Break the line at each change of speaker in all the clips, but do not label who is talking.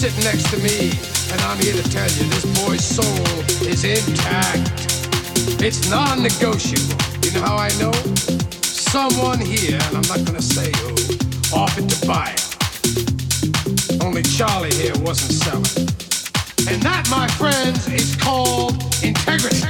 sitting next to me, and I'm here to tell you this boy's soul is intact. It's non negotiable. You know how I know? Someone here, and I'm not gonna say who, offered to buy it. Only Charlie here wasn't selling. And that, my friends, is called integrity.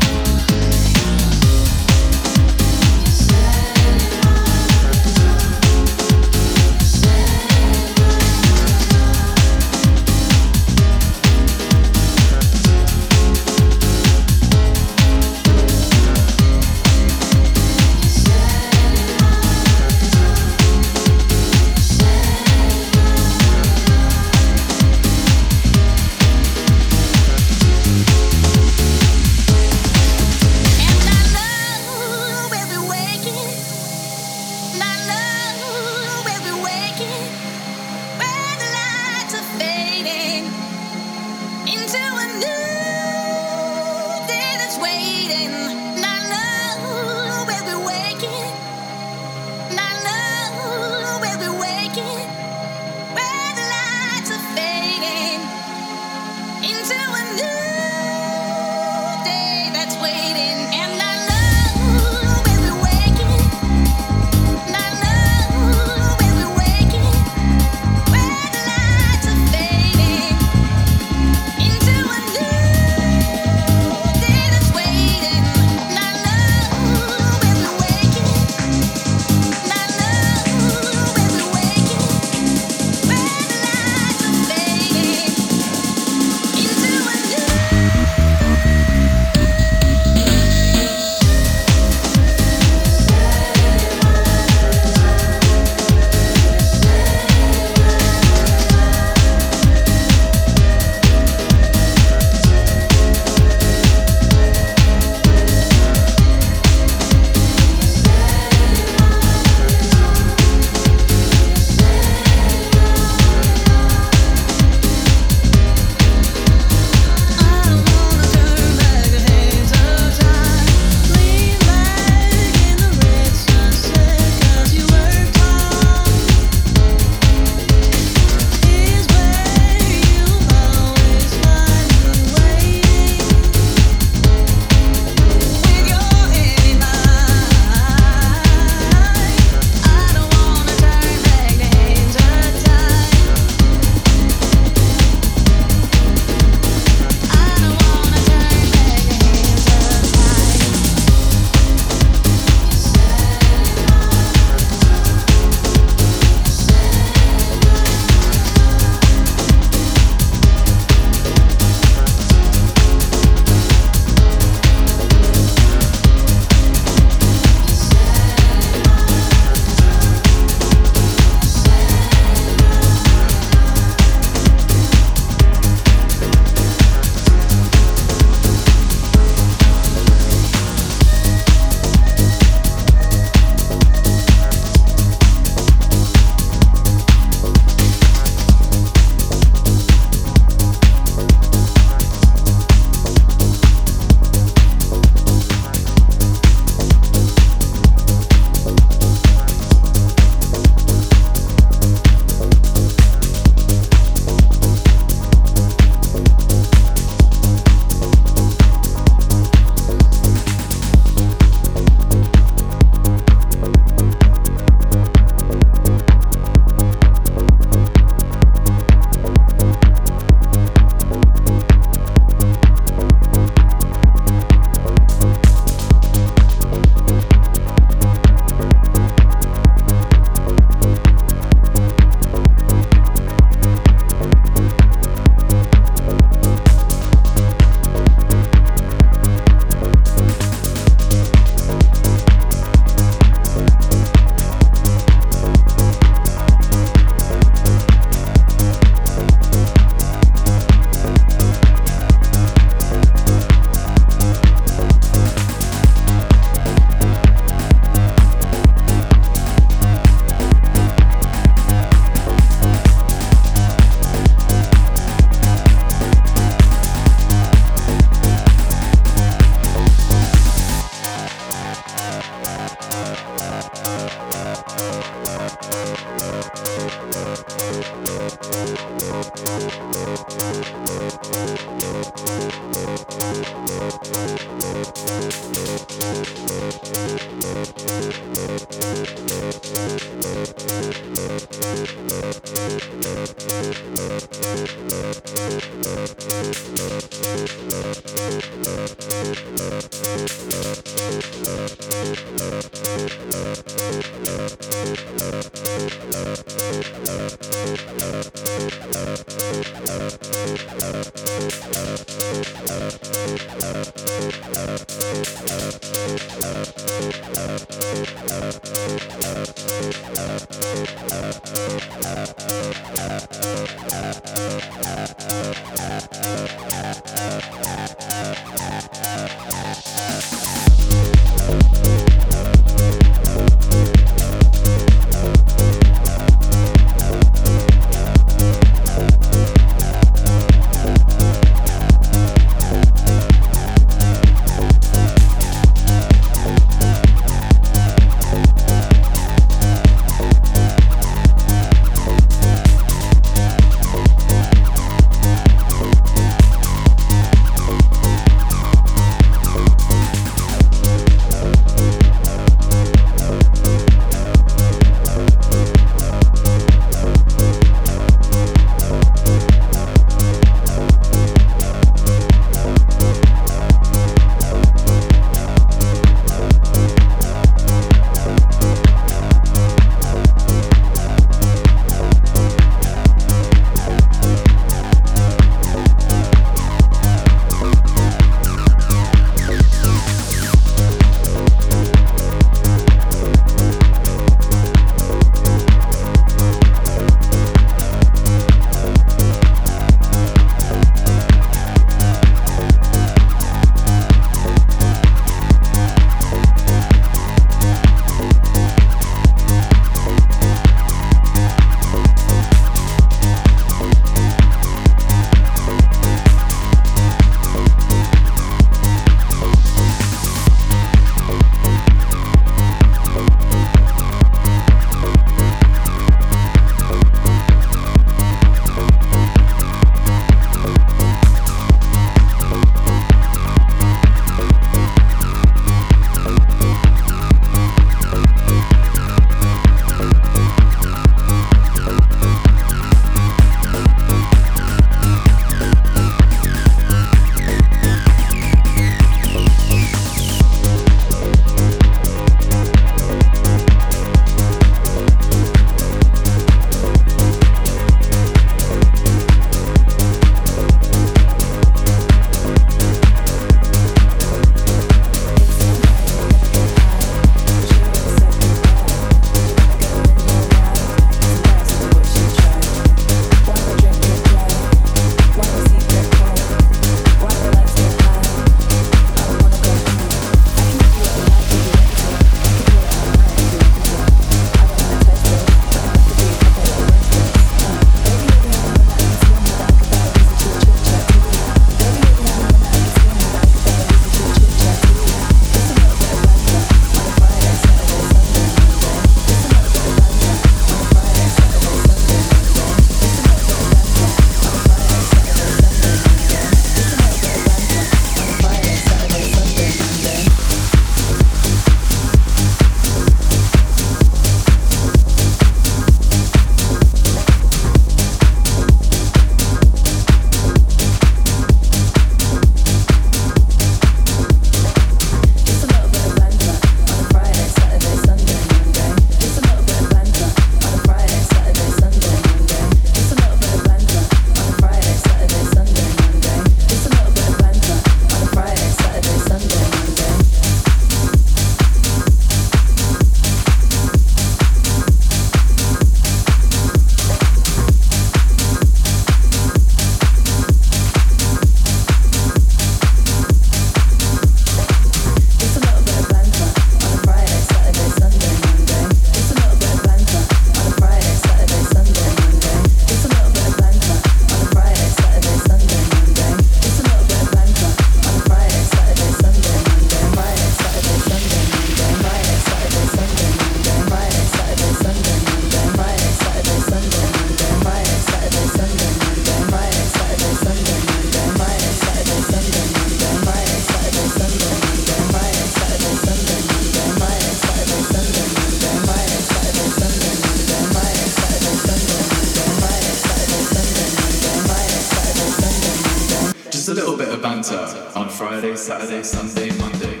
Little bit of banter on Friday, Saturday, Sunday, Monday.